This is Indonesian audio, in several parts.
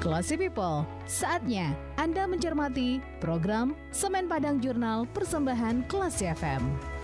Classy People, saatnya Anda mencermati program Semen Padang Jurnal Persembahan Classy FM.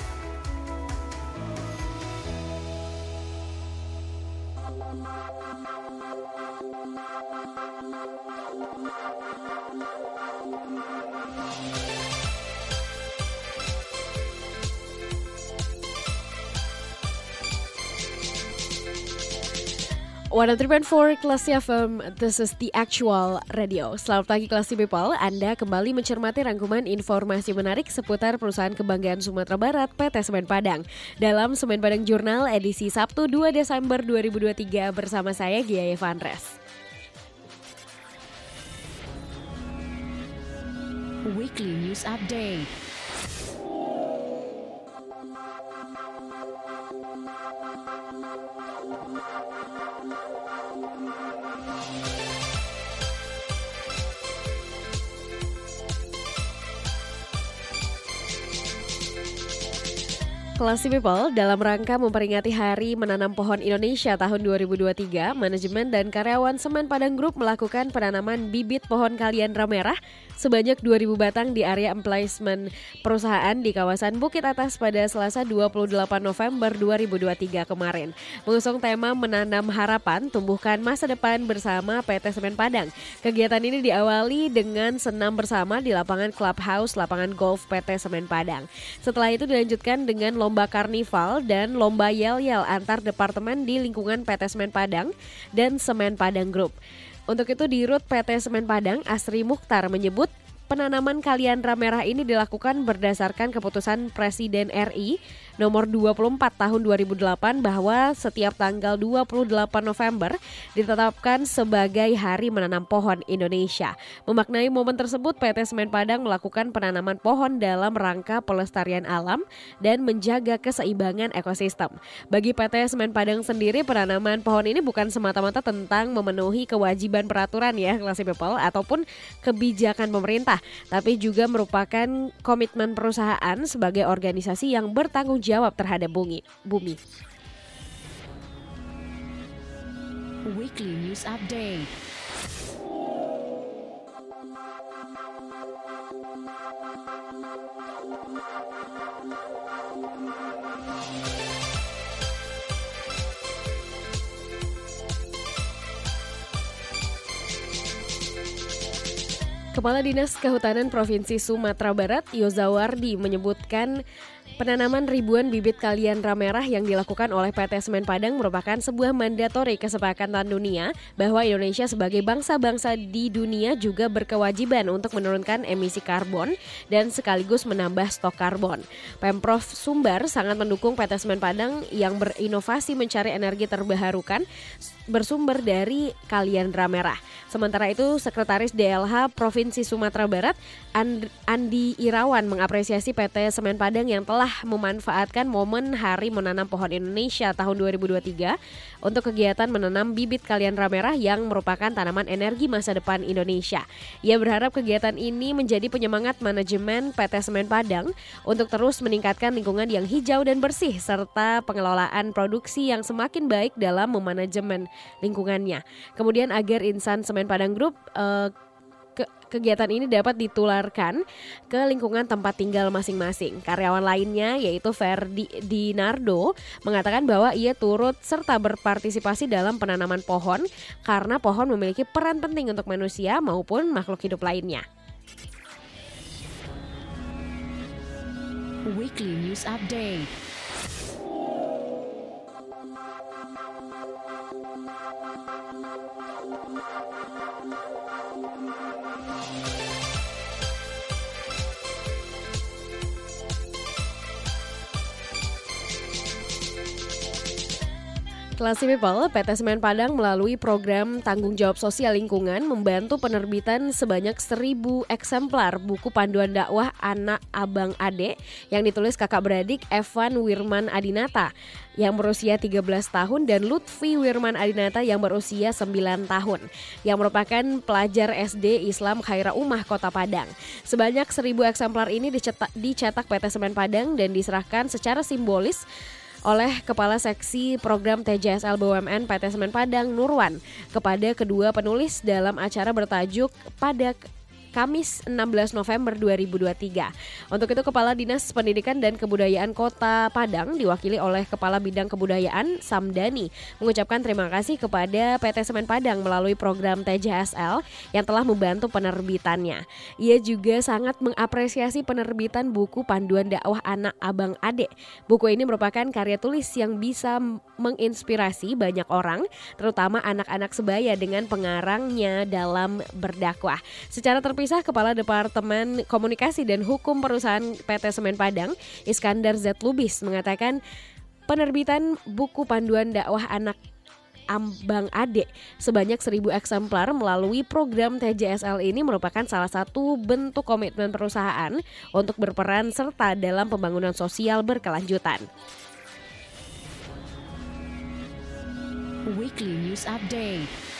103.4 kelas FM, this is the actual radio. Selamat pagi kelas People, Anda kembali mencermati rangkuman informasi menarik seputar perusahaan kebanggaan Sumatera Barat PT Semen Padang. Dalam Semen Padang Jurnal edisi Sabtu 2 Desember 2023 bersama saya Gia Evanres. Weekly News Update Classy People, dalam rangka memperingati Hari Menanam Pohon Indonesia tahun 2023, manajemen dan karyawan Semen Padang Group melakukan penanaman bibit pohon kaliandra merah sebanyak 2.000 batang di area emplacement perusahaan di kawasan Bukit Atas pada Selasa 28 November 2023 kemarin. Mengusung tema Menanam Harapan, Tumbuhkan Masa Depan bersama PT Semen Padang. Kegiatan ini diawali dengan senam bersama di lapangan Clubhouse lapangan golf PT Semen Padang. Setelah itu dilanjutkan dengan lomba karnival dan lomba yel-yel antar departemen di lingkungan PT Semen Padang dan Semen Padang Group. Untuk itu di Rut PT Semen Padang, Asri Mukhtar menyebut penanaman kaliandra merah ini dilakukan berdasarkan keputusan Presiden RI nomor 24 tahun 2008 bahwa setiap tanggal 28 November ditetapkan sebagai Hari Menanam Pohon Indonesia. Memaknai momen tersebut PT Semen Padang melakukan penanaman pohon dalam rangka pelestarian alam dan menjaga keseimbangan ekosistem. Bagi PT Semen Padang sendiri penanaman pohon ini bukan semata-mata tentang memenuhi kewajiban peraturan ya kelas people ataupun kebijakan pemerintah tapi juga merupakan komitmen perusahaan sebagai organisasi yang bertanggung jawab terhadap bumi. bumi. Weekly News Update. Kepala Dinas Kehutanan Provinsi Sumatera Barat, Yozawardi, menyebutkan Penanaman ribuan bibit kaliandra merah yang dilakukan oleh PT Semen Padang merupakan sebuah mandatori kesepakatan dunia bahwa Indonesia sebagai bangsa-bangsa di dunia juga berkewajiban untuk menurunkan emisi karbon dan sekaligus menambah stok karbon. Pemprov Sumbar sangat mendukung PT Semen Padang yang berinovasi mencari energi terbarukan bersumber dari kaliandra merah. Sementara itu, Sekretaris DLH Provinsi Sumatera Barat Andi Irawan mengapresiasi PT Semen Padang yang telah telah memanfaatkan momen Hari Menanam Pohon Indonesia tahun 2023 untuk kegiatan menanam bibit kaliandra merah yang merupakan tanaman energi masa depan Indonesia. Ia berharap kegiatan ini menjadi penyemangat manajemen PT Semen Padang untuk terus meningkatkan lingkungan yang hijau dan bersih serta pengelolaan produksi yang semakin baik dalam memanajemen lingkungannya. Kemudian agar insan Semen Padang Group uh, kegiatan ini dapat ditularkan ke lingkungan tempat tinggal masing-masing. Karyawan lainnya yaitu Ferdi Dinardo mengatakan bahwa ia turut serta berpartisipasi dalam penanaman pohon karena pohon memiliki peran penting untuk manusia maupun makhluk hidup lainnya. Weekly News Update Classy People, PT Semen Padang melalui program tanggung jawab sosial lingkungan membantu penerbitan sebanyak 1000 eksemplar buku panduan dakwah anak abang ade yang ditulis kakak beradik Evan Wirman Adinata yang berusia 13 tahun dan Lutfi Wirman Adinata yang berusia 9 tahun yang merupakan pelajar SD Islam Khaira Umah Kota Padang. Sebanyak 1000 eksemplar ini dicetak, dicetak PT Semen Padang dan diserahkan secara simbolis oleh Kepala Seksi Program TJSL BUMN PT Semen Padang Nurwan kepada kedua penulis dalam acara bertajuk pada Kamis 16 November 2023. Untuk itu Kepala Dinas Pendidikan dan Kebudayaan Kota Padang diwakili oleh Kepala Bidang Kebudayaan Samdani mengucapkan terima kasih kepada PT Semen Padang melalui program TJSL yang telah membantu penerbitannya. Ia juga sangat mengapresiasi penerbitan buku panduan dakwah anak abang ade. Buku ini merupakan karya tulis yang bisa menginspirasi banyak orang, terutama anak-anak sebaya dengan pengarangnya dalam berdakwah. Secara terpisah terpisah Kepala Departemen Komunikasi dan Hukum Perusahaan PT Semen Padang, Iskandar Z. Lubis, mengatakan penerbitan buku panduan dakwah anak Ambang Ade sebanyak 1000 eksemplar melalui program TJSL ini merupakan salah satu bentuk komitmen perusahaan untuk berperan serta dalam pembangunan sosial berkelanjutan. Weekly News Update.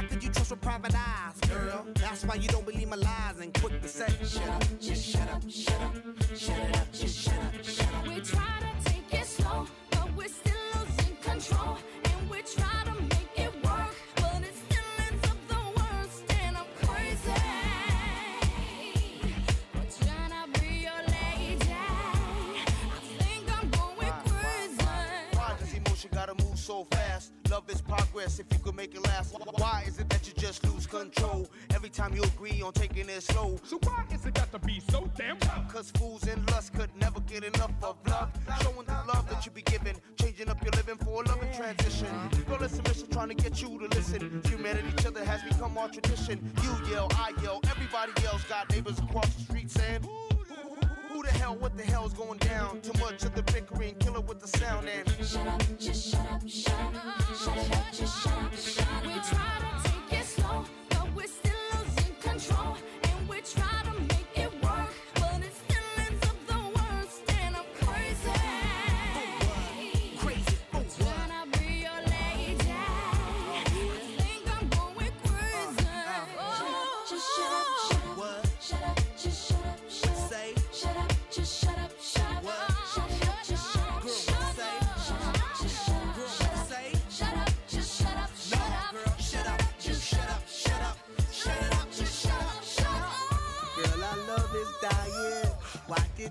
How could you trust with private eyes, girl? That's why you don't believe my lies and quick to say, shut up, just shut up, shut up, shut it up, just shut up, shut up. We try to take it slow, but we're still losing control. And we try to make it work, but it still ends up the worst. And I'm crazy. We're trying to be your lady. I think I'm going crazy. Why does emotion gotta move so fast? Love is progress if you could make it last. Why is it that you just lose control every time you agree on taking it slow? So why is it got to be so damn tough? Cause fools and lust could never get enough of love. Showing the love that you be giving, changing up your living for a loving transition. Girl, listen, mission trying to get you to listen. Humanity, each other has become our tradition. You yell, I yell, everybody else got neighbors across the street saying, Who the hell, what the hell's going down? Too much of the bickering, killer with the sound and Shut up, just shut up, shut up, shut it up, just shut up, shut up. We try to take it slow, but we're still losing control. And we try to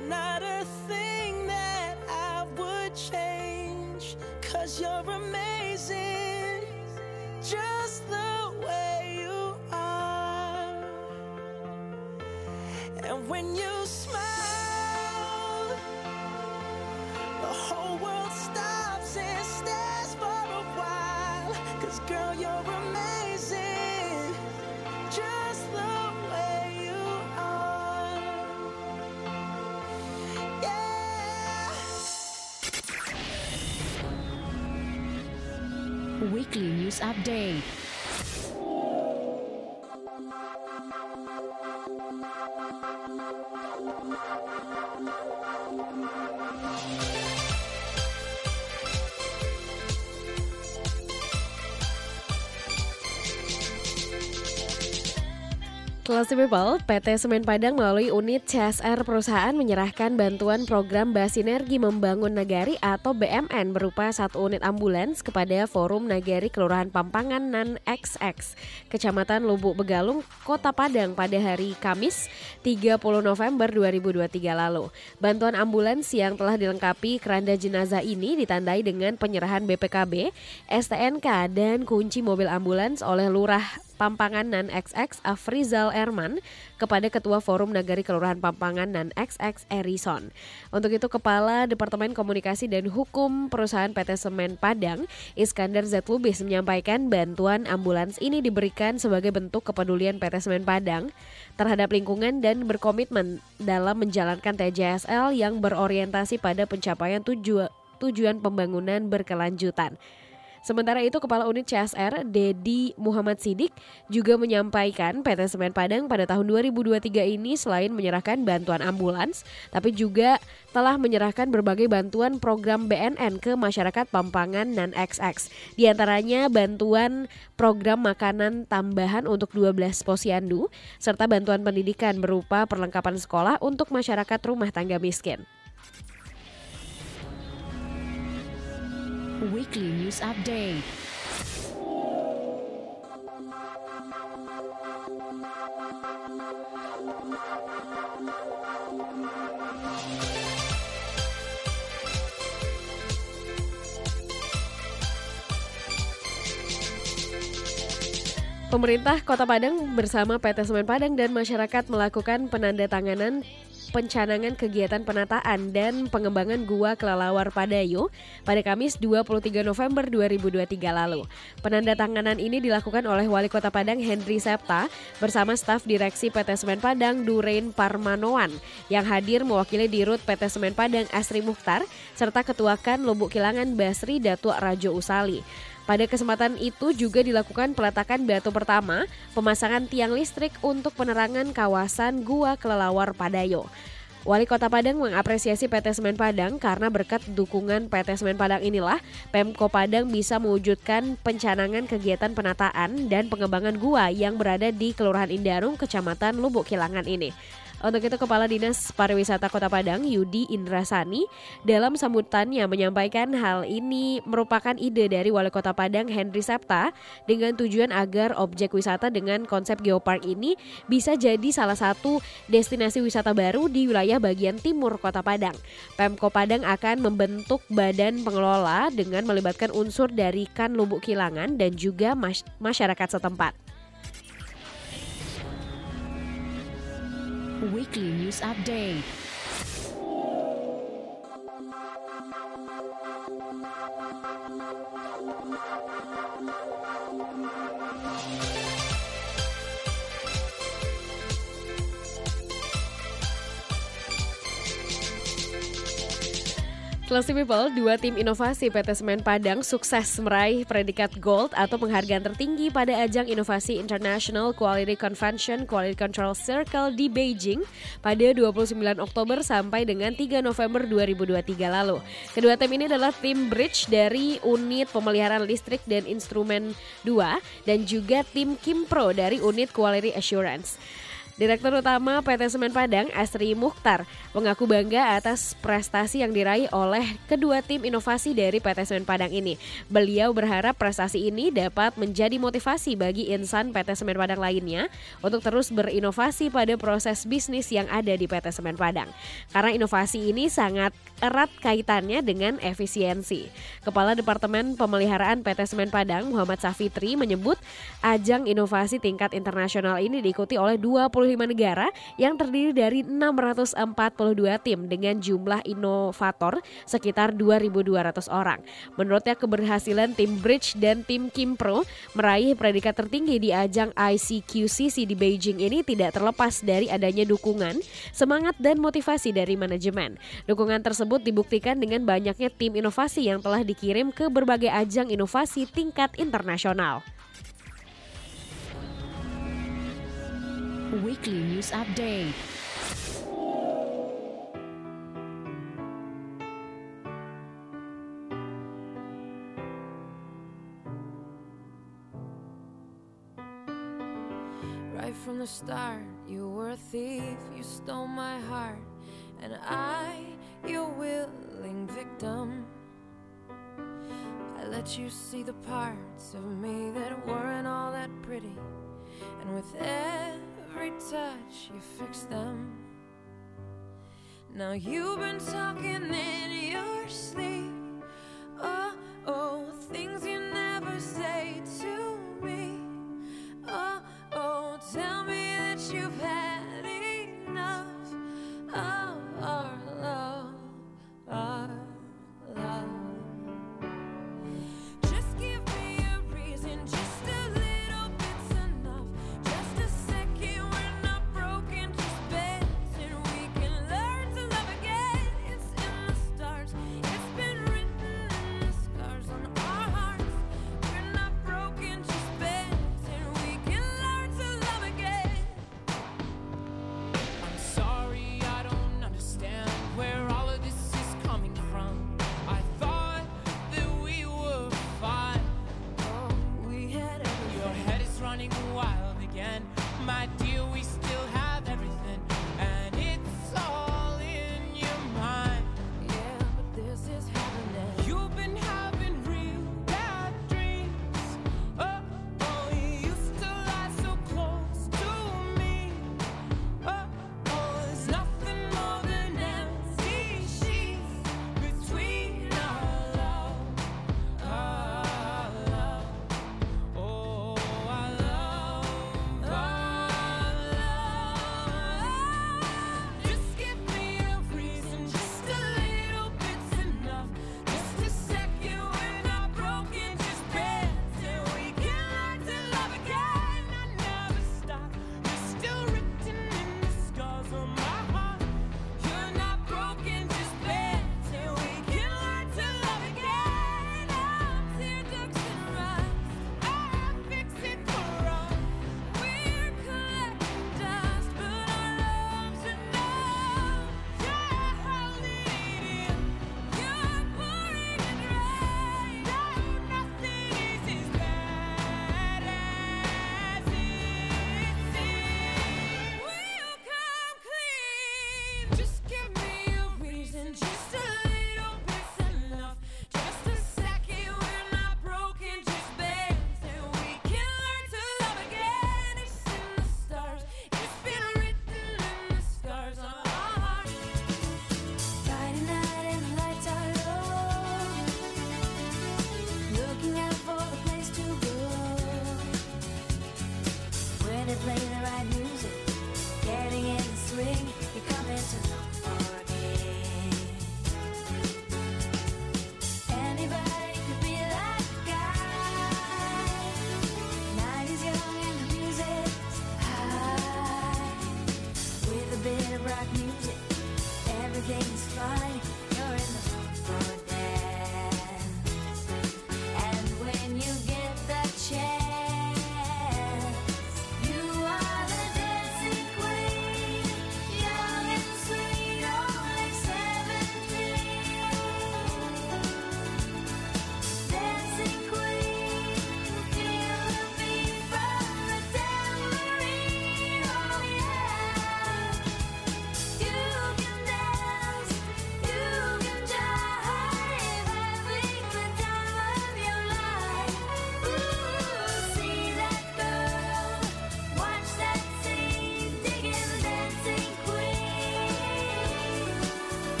not a thing that I would change. Cause you're amazing, just the way you are. And when you smile, the whole world stops and stares for a while. Cause girl, you're amazing, Weekly News Update. Classy People, PT Semen Padang melalui unit CSR perusahaan menyerahkan bantuan program Basinergi Membangun Nagari atau BMN berupa satu unit ambulans kepada Forum Nagari Kelurahan Pampangan Nan XX, Kecamatan Lubuk Begalung, Kota Padang pada hari Kamis 30 November 2023 lalu. Bantuan ambulans yang telah dilengkapi keranda jenazah ini ditandai dengan penyerahan BPKB, STNK, dan kunci mobil ambulans oleh Lurah Pampangan Nan XX Afrizal Erman kepada Ketua Forum Nagari Kelurahan Pampangan Nan XX Erison. Untuk itu Kepala Departemen Komunikasi dan Hukum Perusahaan PT Semen Padang Iskandar Z. Lubis menyampaikan bantuan ambulans ini diberikan sebagai bentuk kepedulian PT Semen Padang terhadap lingkungan dan berkomitmen dalam menjalankan TJSL yang berorientasi pada pencapaian tuju- tujuan pembangunan berkelanjutan. Sementara itu Kepala Unit CSR Dedi Muhammad Sidik juga menyampaikan PT Semen Padang pada tahun 2023 ini selain menyerahkan bantuan ambulans, tapi juga telah menyerahkan berbagai bantuan program BNN ke masyarakat Pampangan dan XX. Di antaranya bantuan program makanan tambahan untuk 12 posyandu, serta bantuan pendidikan berupa perlengkapan sekolah untuk masyarakat rumah tangga miskin. Weekly News Update. Pemerintah Kota Padang bersama PT Semen Padang dan masyarakat melakukan penandatanganan pencanangan kegiatan penataan dan pengembangan Gua Kelelawar Padayo pada Kamis 23 November 2023 lalu. Penandatanganan ini dilakukan oleh Wali Kota Padang Henry Septa bersama staf direksi PT Semen Padang Durain Parmanoan yang hadir mewakili Dirut PT Semen Padang Asri Mukhtar serta Ketua Kan Lubuk Kilangan Basri Datuk Rajo Usali. Pada kesempatan itu juga dilakukan peletakan batu pertama, pemasangan tiang listrik untuk penerangan kawasan Gua Kelelawar Padayo. Wali Kota Padang mengapresiasi PT Semen Padang karena berkat dukungan PT Semen Padang inilah Pemko Padang bisa mewujudkan pencanangan kegiatan penataan dan pengembangan gua yang berada di Kelurahan Indarung, Kecamatan Lubuk Kilangan ini. Untuk itu Kepala Dinas Pariwisata Kota Padang Yudi Indrasani dalam sambutannya menyampaikan hal ini merupakan ide dari Wali Kota Padang Henry Septa dengan tujuan agar objek wisata dengan konsep geopark ini bisa jadi salah satu destinasi wisata baru di wilayah bagian timur Kota Padang. Pemko Padang akan membentuk badan pengelola dengan melibatkan unsur dari Kan Lubuk Kilangan dan juga mas- masyarakat setempat. Weekly News Update. Classy People, dua tim inovasi PT Semen Padang sukses meraih predikat Gold atau penghargaan tertinggi pada ajang inovasi International Quality Convention Quality Control Circle di Beijing pada 29 Oktober sampai dengan 3 November 2023 lalu. Kedua tim ini adalah tim Bridge dari Unit Pemeliharaan Listrik dan Instrumen 2 dan juga tim Kimpro dari Unit Quality Assurance. Direktur Utama PT Semen Padang, Asri Mukhtar, mengaku bangga atas prestasi yang diraih oleh kedua tim inovasi dari PT Semen Padang ini. Beliau berharap prestasi ini dapat menjadi motivasi bagi insan PT Semen Padang lainnya untuk terus berinovasi pada proses bisnis yang ada di PT Semen Padang. Karena inovasi ini sangat erat kaitannya dengan efisiensi. Kepala Departemen Pemeliharaan PT Semen Padang, Muhammad Safitri, menyebut ajang inovasi tingkat internasional ini diikuti oleh 25 negara yang terdiri dari 642 tim dengan jumlah inovator sekitar 2.200 orang. Menurutnya keberhasilan tim Bridge dan tim Kimpro meraih predikat tertinggi di ajang ICQCC di Beijing ini tidak terlepas dari adanya dukungan, semangat dan motivasi dari manajemen. Dukungan tersebut dibuktikan dengan banyaknya tim inovasi yang telah dikirim ke berbagai ajang inovasi tingkat internasional. Weekly News Update. Right from the start, you were a thief, you stole my heart, and I, your willing victim. I let you see the parts of me that weren't all that pretty, and with every touch, you fixed them. Now you've been talking in your sleep. Oh, oh, things you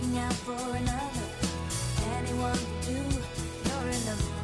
Looking out for another, anyone will do. You're in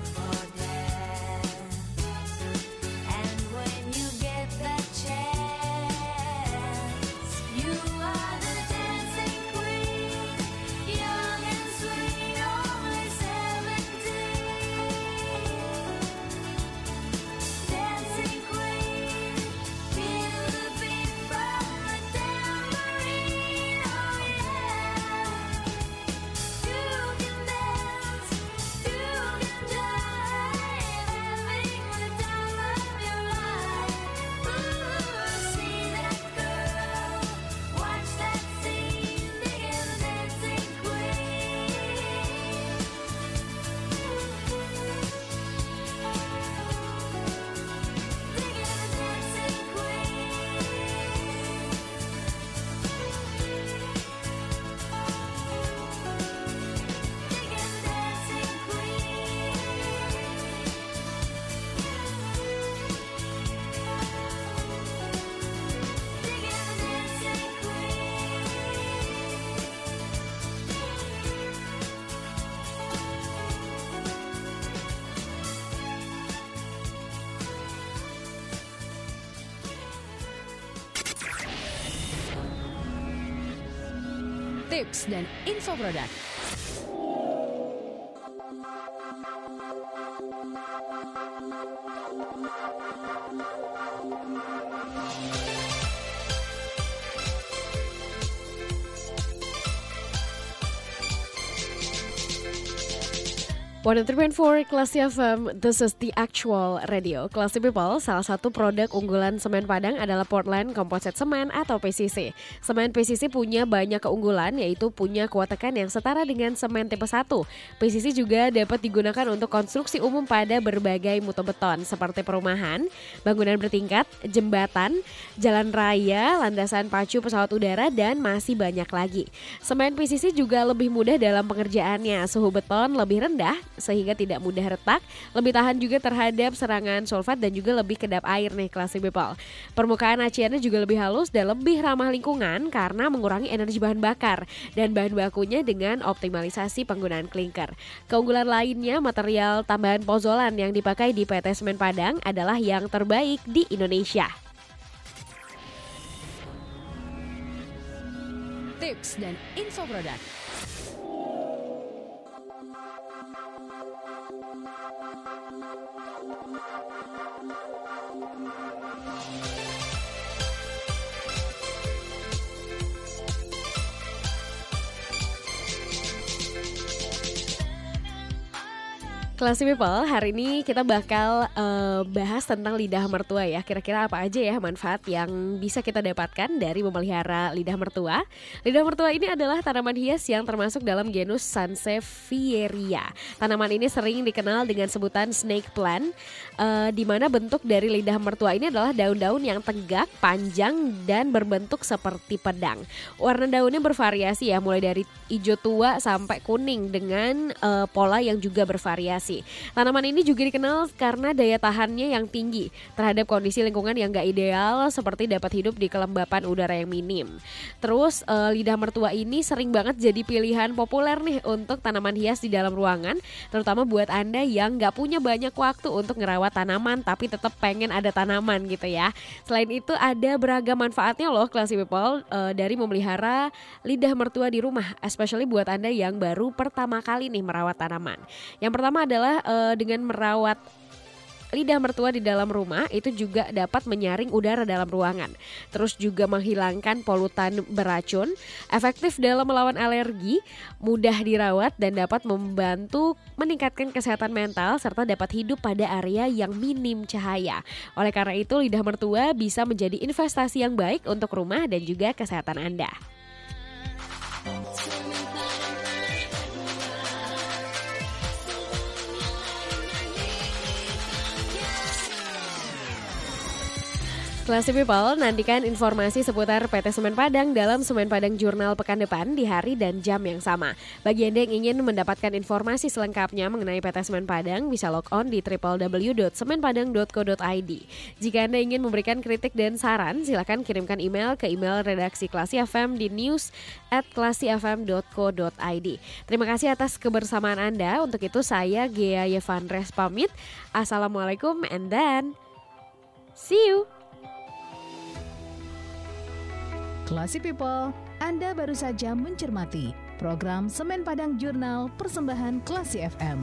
Tips dan info produk. One of for Classy FM, this is the actual radio. Classy People, salah satu produk unggulan semen Padang adalah Portland Composite Semen atau PCC. Semen PCC punya banyak keunggulan, yaitu punya kuat tekan yang setara dengan semen tipe 1. PCC juga dapat digunakan untuk konstruksi umum pada berbagai mutu beton, seperti perumahan, bangunan bertingkat, jembatan, jalan raya, landasan pacu pesawat udara, dan masih banyak lagi. Semen PCC juga lebih mudah dalam pengerjaannya, suhu beton lebih rendah, sehingga tidak mudah retak, lebih tahan juga terhadap serangan sulfat dan juga lebih kedap air nih Classy People. Permukaan aciannya juga lebih halus dan lebih ramah lingkungan karena mengurangi energi bahan bakar dan bahan bakunya dengan optimalisasi penggunaan klinker. Keunggulan lainnya material tambahan pozolan yang dipakai di PT Semen Padang adalah yang terbaik di Indonesia. Tips dan info produk. Classy People, hari ini kita bakal eh, bahas tentang lidah mertua ya. Kira-kira apa aja ya manfaat yang bisa kita dapatkan dari memelihara lidah mertua? Lidah mertua ini adalah tanaman hias yang termasuk dalam genus Sansevieria. Tanaman ini sering dikenal dengan sebutan snake plant, eh, di mana bentuk dari lidah mertua ini adalah daun-daun yang tegak, panjang, dan berbentuk seperti pedang. Warna daunnya bervariasi ya, mulai dari hijau tua sampai kuning dengan eh, pola yang juga bervariasi. Fermentasi. Tanaman ini juga dikenal karena daya tahannya yang tinggi terhadap kondisi lingkungan yang gak ideal seperti dapat hidup di kelembapan udara yang minim. Terus eh, lidah mertua ini sering banget jadi pilihan populer nih untuk tanaman hias di dalam ruangan, terutama buat Anda yang gak punya banyak waktu untuk ngerawat tanaman tapi tetap pengen ada tanaman gitu ya. Selain itu ada beragam manfaatnya loh classy people eh, dari memelihara lidah mertua di rumah, especially buat Anda yang baru pertama kali nih merawat tanaman. Yang pertama adalah eh, dengan merawat lidah mertua di dalam rumah itu juga dapat menyaring udara dalam ruangan. Terus juga menghilangkan polutan beracun, efektif dalam melawan alergi, mudah dirawat dan dapat membantu meningkatkan kesehatan mental serta dapat hidup pada area yang minim cahaya. Oleh karena itu lidah mertua bisa menjadi investasi yang baik untuk rumah dan juga kesehatan Anda. Classy People, nantikan informasi seputar PT Semen Padang dalam Semen Padang Jurnal pekan depan di hari dan jam yang sama. Bagi Anda yang ingin mendapatkan informasi selengkapnya mengenai PT Semen Padang, bisa log on di www.semenpadang.co.id. Jika Anda ingin memberikan kritik dan saran, silakan kirimkan email ke email redaksi Classy FM di news at classyfm.co.id. Terima kasih atas kebersamaan Anda. Untuk itu saya Gea Yevandres pamit. Assalamualaikum and then see you. Classy People, Anda baru saja mencermati program Semen Padang Jurnal Persembahan Classy FM.